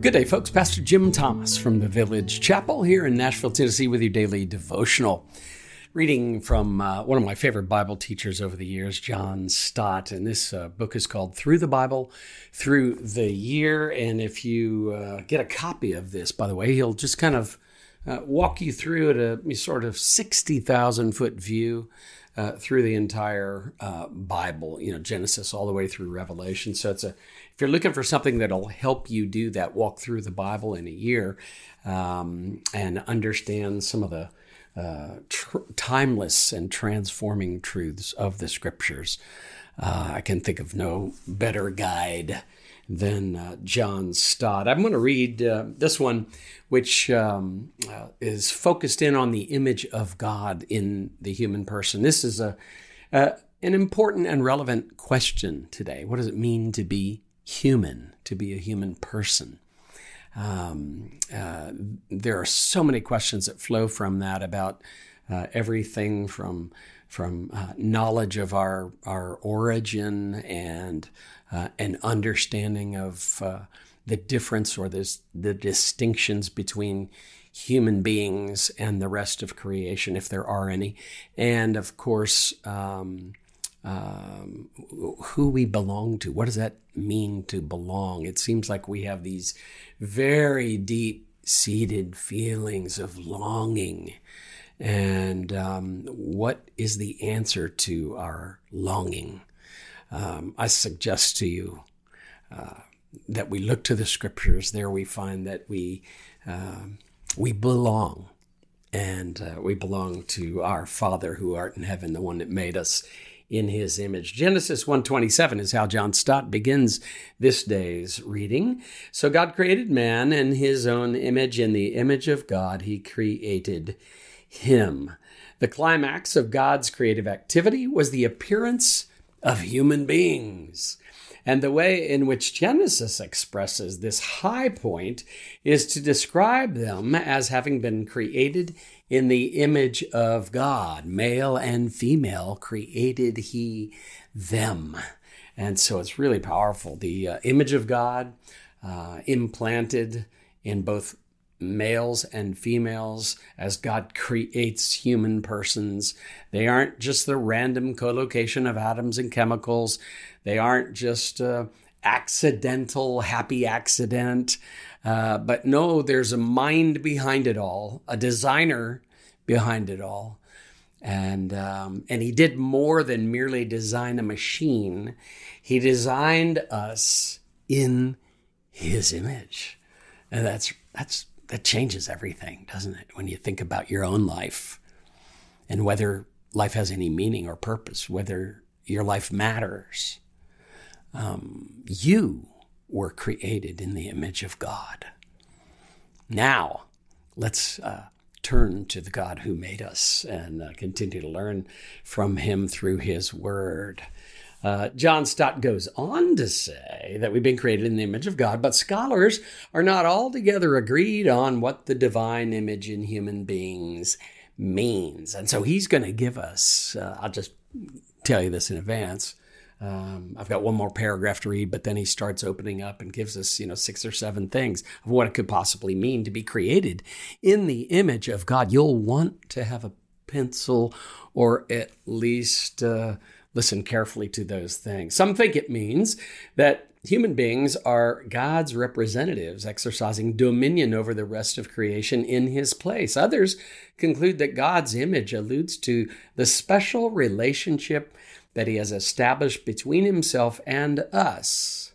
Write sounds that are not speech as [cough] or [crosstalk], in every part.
Good day, folks. Pastor Jim Thomas from the Village Chapel here in Nashville, Tennessee, with your daily devotional. Reading from uh, one of my favorite Bible teachers over the years, John Stott. And this uh, book is called Through the Bible Through the Year. And if you uh, get a copy of this, by the way, he'll just kind of uh, walk you through at a sort of 60,000 foot view. Uh, through the entire uh, Bible, you know, Genesis all the way through Revelation. So it's a if you're looking for something that'll help you do that, walk through the Bible in a year um, and understand some of the uh, tr- timeless and transforming truths of the scriptures, uh, I can think of no better guide than uh, John Stott. I'm going to read uh, this one, which um, uh, is focused in on the image of God in the human person. This is a, an important and relevant question today. What does it mean to be human, to be a human person. Um, uh, there are so many questions that flow from that about uh, everything from from uh, knowledge of our our origin and uh, an understanding of uh, the difference or this, the distinctions between human beings and the rest of creation, if there are any, and of course. Um, um, who we belong to. What does that mean to belong? It seems like we have these very deep seated feelings of longing. And um, what is the answer to our longing? Um, I suggest to you uh, that we look to the scriptures. There we find that we uh, we belong, and uh, we belong to our Father who art in heaven, the one that made us in his image. Genesis one twenty seven is how John Stott begins this day's reading. So God created man in his own image in the image of God he created him. The climax of God's creative activity was the appearance of human beings. And the way in which Genesis expresses this high point is to describe them as having been created in the image of God. Male and female created he them. And so it's really powerful. The uh, image of God uh, implanted in both males and females as God creates human persons. They aren't just the random collocation of atoms and chemicals, they aren't just uh, accidental, happy accident. Uh, but no, there's a mind behind it all, a designer behind it all. And, um, and he did more than merely design a machine. He designed us in his image. And that's, that's, that changes everything, doesn't it? When you think about your own life and whether life has any meaning or purpose, whether your life matters. Um, you were created in the image of God. Now, let's uh, turn to the God who made us and uh, continue to learn from him through his word. Uh, John Stott goes on to say that we've been created in the image of God, but scholars are not altogether agreed on what the divine image in human beings means. And so he's going to give us, uh, I'll just tell you this in advance, um, I've got one more paragraph to read, but then he starts opening up and gives us, you know, six or seven things of what it could possibly mean to be created in the image of God. You'll want to have a pencil or at least uh, listen carefully to those things. Some think it means that human beings are God's representatives exercising dominion over the rest of creation in his place. Others conclude that God's image alludes to the special relationship that he has established between himself and us.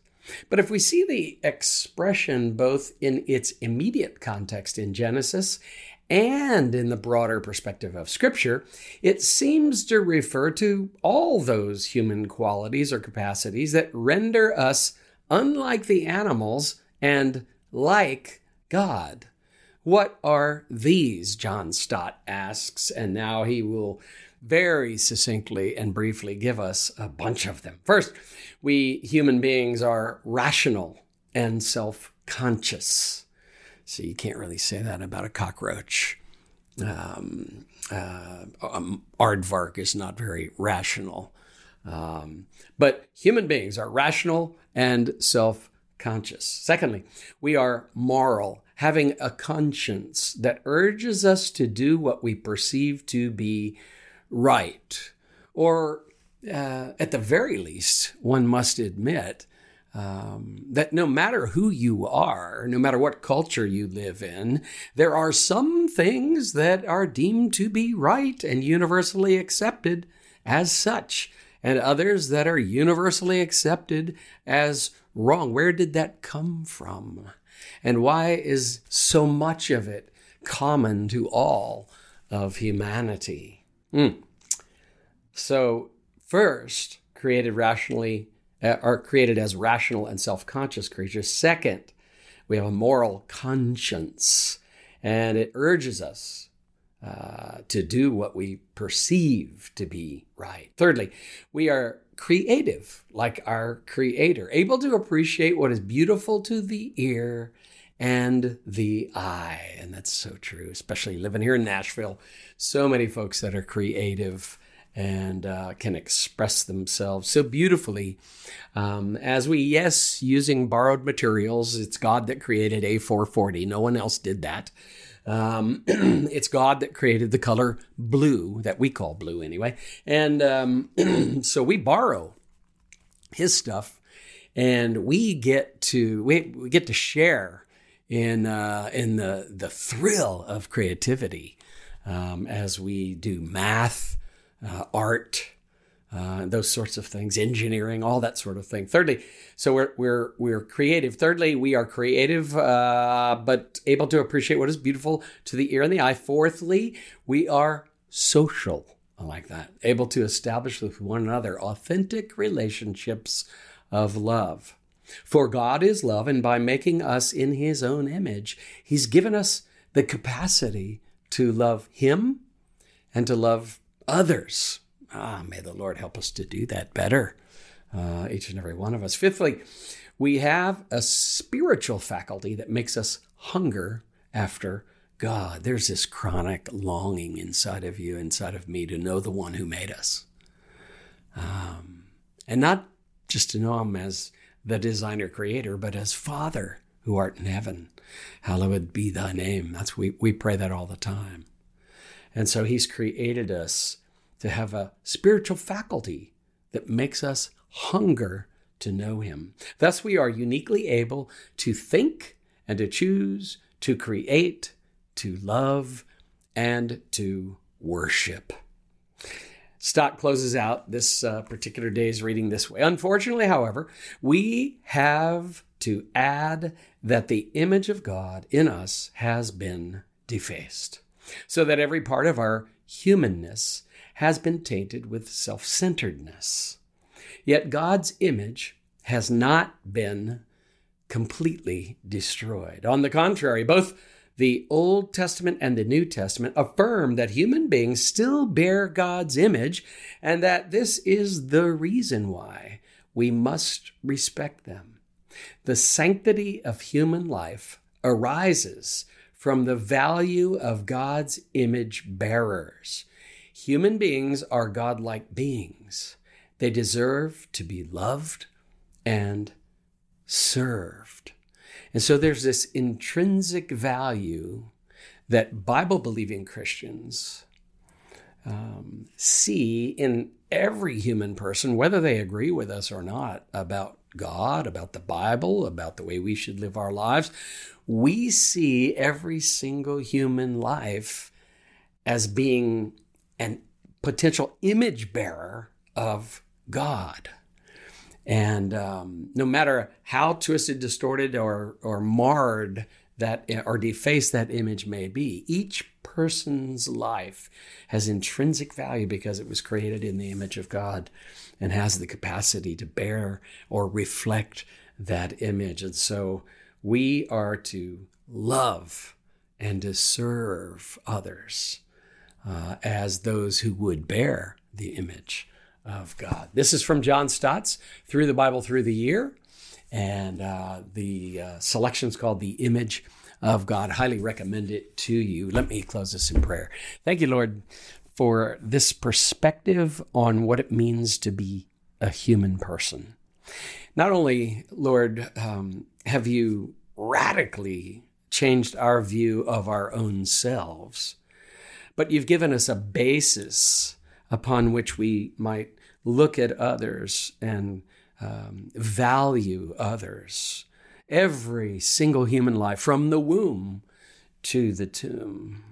But if we see the expression both in its immediate context in Genesis and in the broader perspective of Scripture, it seems to refer to all those human qualities or capacities that render us unlike the animals and like God. What are these? John Stott asks, and now he will very succinctly and briefly give us a bunch of them. First, we human beings are rational and self conscious. So you can't really say that about a cockroach. Um, uh, um, aardvark is not very rational. Um, but human beings are rational and self conscious. Secondly, we are moral, having a conscience that urges us to do what we perceive to be right. Or, uh, at the very least, one must admit um, that no matter who you are, no matter what culture you live in, there are some things that are deemed to be right and universally accepted as such, and others that are universally accepted as wrong. Where did that come from? And why is so much of it common to all of humanity? Mm. So, first, created rationally uh, are created as rational and self conscious creatures. Second, we have a moral conscience, and it urges us uh, to do what we perceive to be right. Thirdly, we are creative, like our Creator, able to appreciate what is beautiful to the ear and the eye. And that's so true, especially living here in Nashville. So many folks that are creative and uh, can express themselves so beautifully. Um, as we, yes, using borrowed materials, it's God that created A440. No one else did that. Um, [clears throat] it's God that created the color blue, that we call blue anyway. And um, [clears throat] so we borrow his stuff and we get to we, we get to share in uh, in the the thrill of creativity um, as we do math uh, art, uh, those sorts of things, engineering, all that sort of thing. Thirdly, so we're we're we're creative. Thirdly, we are creative, uh, but able to appreciate what is beautiful to the ear and the eye. Fourthly, we are social. I like that. Able to establish with one another authentic relationships of love. For God is love, and by making us in His own image, He's given us the capacity to love Him and to love others. Ah, may the Lord help us to do that better, uh, each and every one of us. Fifthly, we have a spiritual faculty that makes us hunger after God. There's this chronic longing inside of you, inside of me, to know the one who made us. Um, and not just to know him as the designer creator, but as Father who art in heaven. Hallowed be thy name. That's we, we pray that all the time. And so he's created us to have a spiritual faculty that makes us hunger to know him. Thus, we are uniquely able to think and to choose, to create, to love, and to worship. Stott closes out this uh, particular day's reading this way. Unfortunately, however, we have to add that the image of God in us has been defaced so that every part of our humanness has been tainted with self centeredness. Yet God's image has not been completely destroyed. On the contrary, both the Old Testament and the New Testament affirm that human beings still bear God's image and that this is the reason why we must respect them. The sanctity of human life arises from the value of God's image bearers. Human beings are godlike beings. They deserve to be loved and served. And so there's this intrinsic value that Bible believing Christians um, see in every human person, whether they agree with us or not, about God, about the Bible, about the way we should live our lives we see every single human life as being an potential image bearer of God. And um, no matter how twisted, distorted, or, or marred that or deface that image may be, each person's life has intrinsic value because it was created in the image of God and has the capacity to bear or reflect that image. And so we are to love and to serve others uh, as those who would bear the image of God. This is from John Stott's Through the Bible Through the Year. And uh, the uh, selection is called The Image of God. Highly recommend it to you. Let me close this in prayer. Thank you, Lord, for this perspective on what it means to be a human person. Not only, Lord, um, have you radically changed our view of our own selves, but you've given us a basis upon which we might look at others and um, value others. Every single human life, from the womb to the tomb,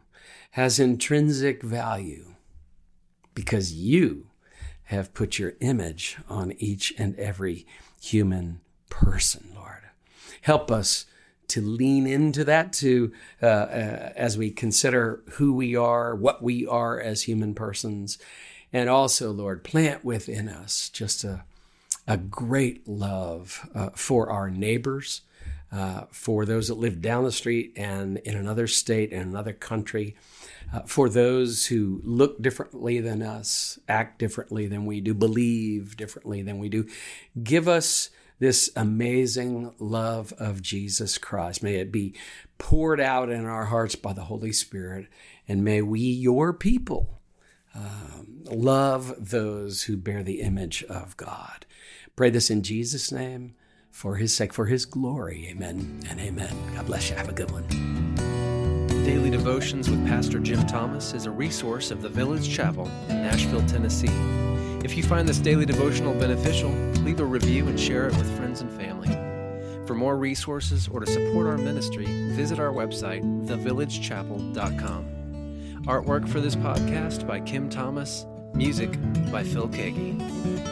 has intrinsic value because you have put your image on each and every human person, Lord. Help us to lean into that to uh, uh, as we consider who we are, what we are as human persons, and also, Lord, plant within us just a a great love uh, for our neighbors, uh, for those that live down the street and in another state, and another country, uh, for those who look differently than us, act differently than we do, believe differently than we do. Give us this amazing love of Jesus Christ. May it be poured out in our hearts by the Holy Spirit, and may we, your people, um, love those who bear the image of God. Pray this in Jesus' name, for his sake, for his glory. Amen and amen. God bless you. Have a good one. Daily Devotions with Pastor Jim Thomas is a resource of the Village Chapel in Nashville, Tennessee. If you find this daily devotional beneficial, leave a review and share it with friends and family. For more resources or to support our ministry, visit our website, thevillagechapel.com. Artwork for this podcast by Kim Thomas, music by Phil Keaggy.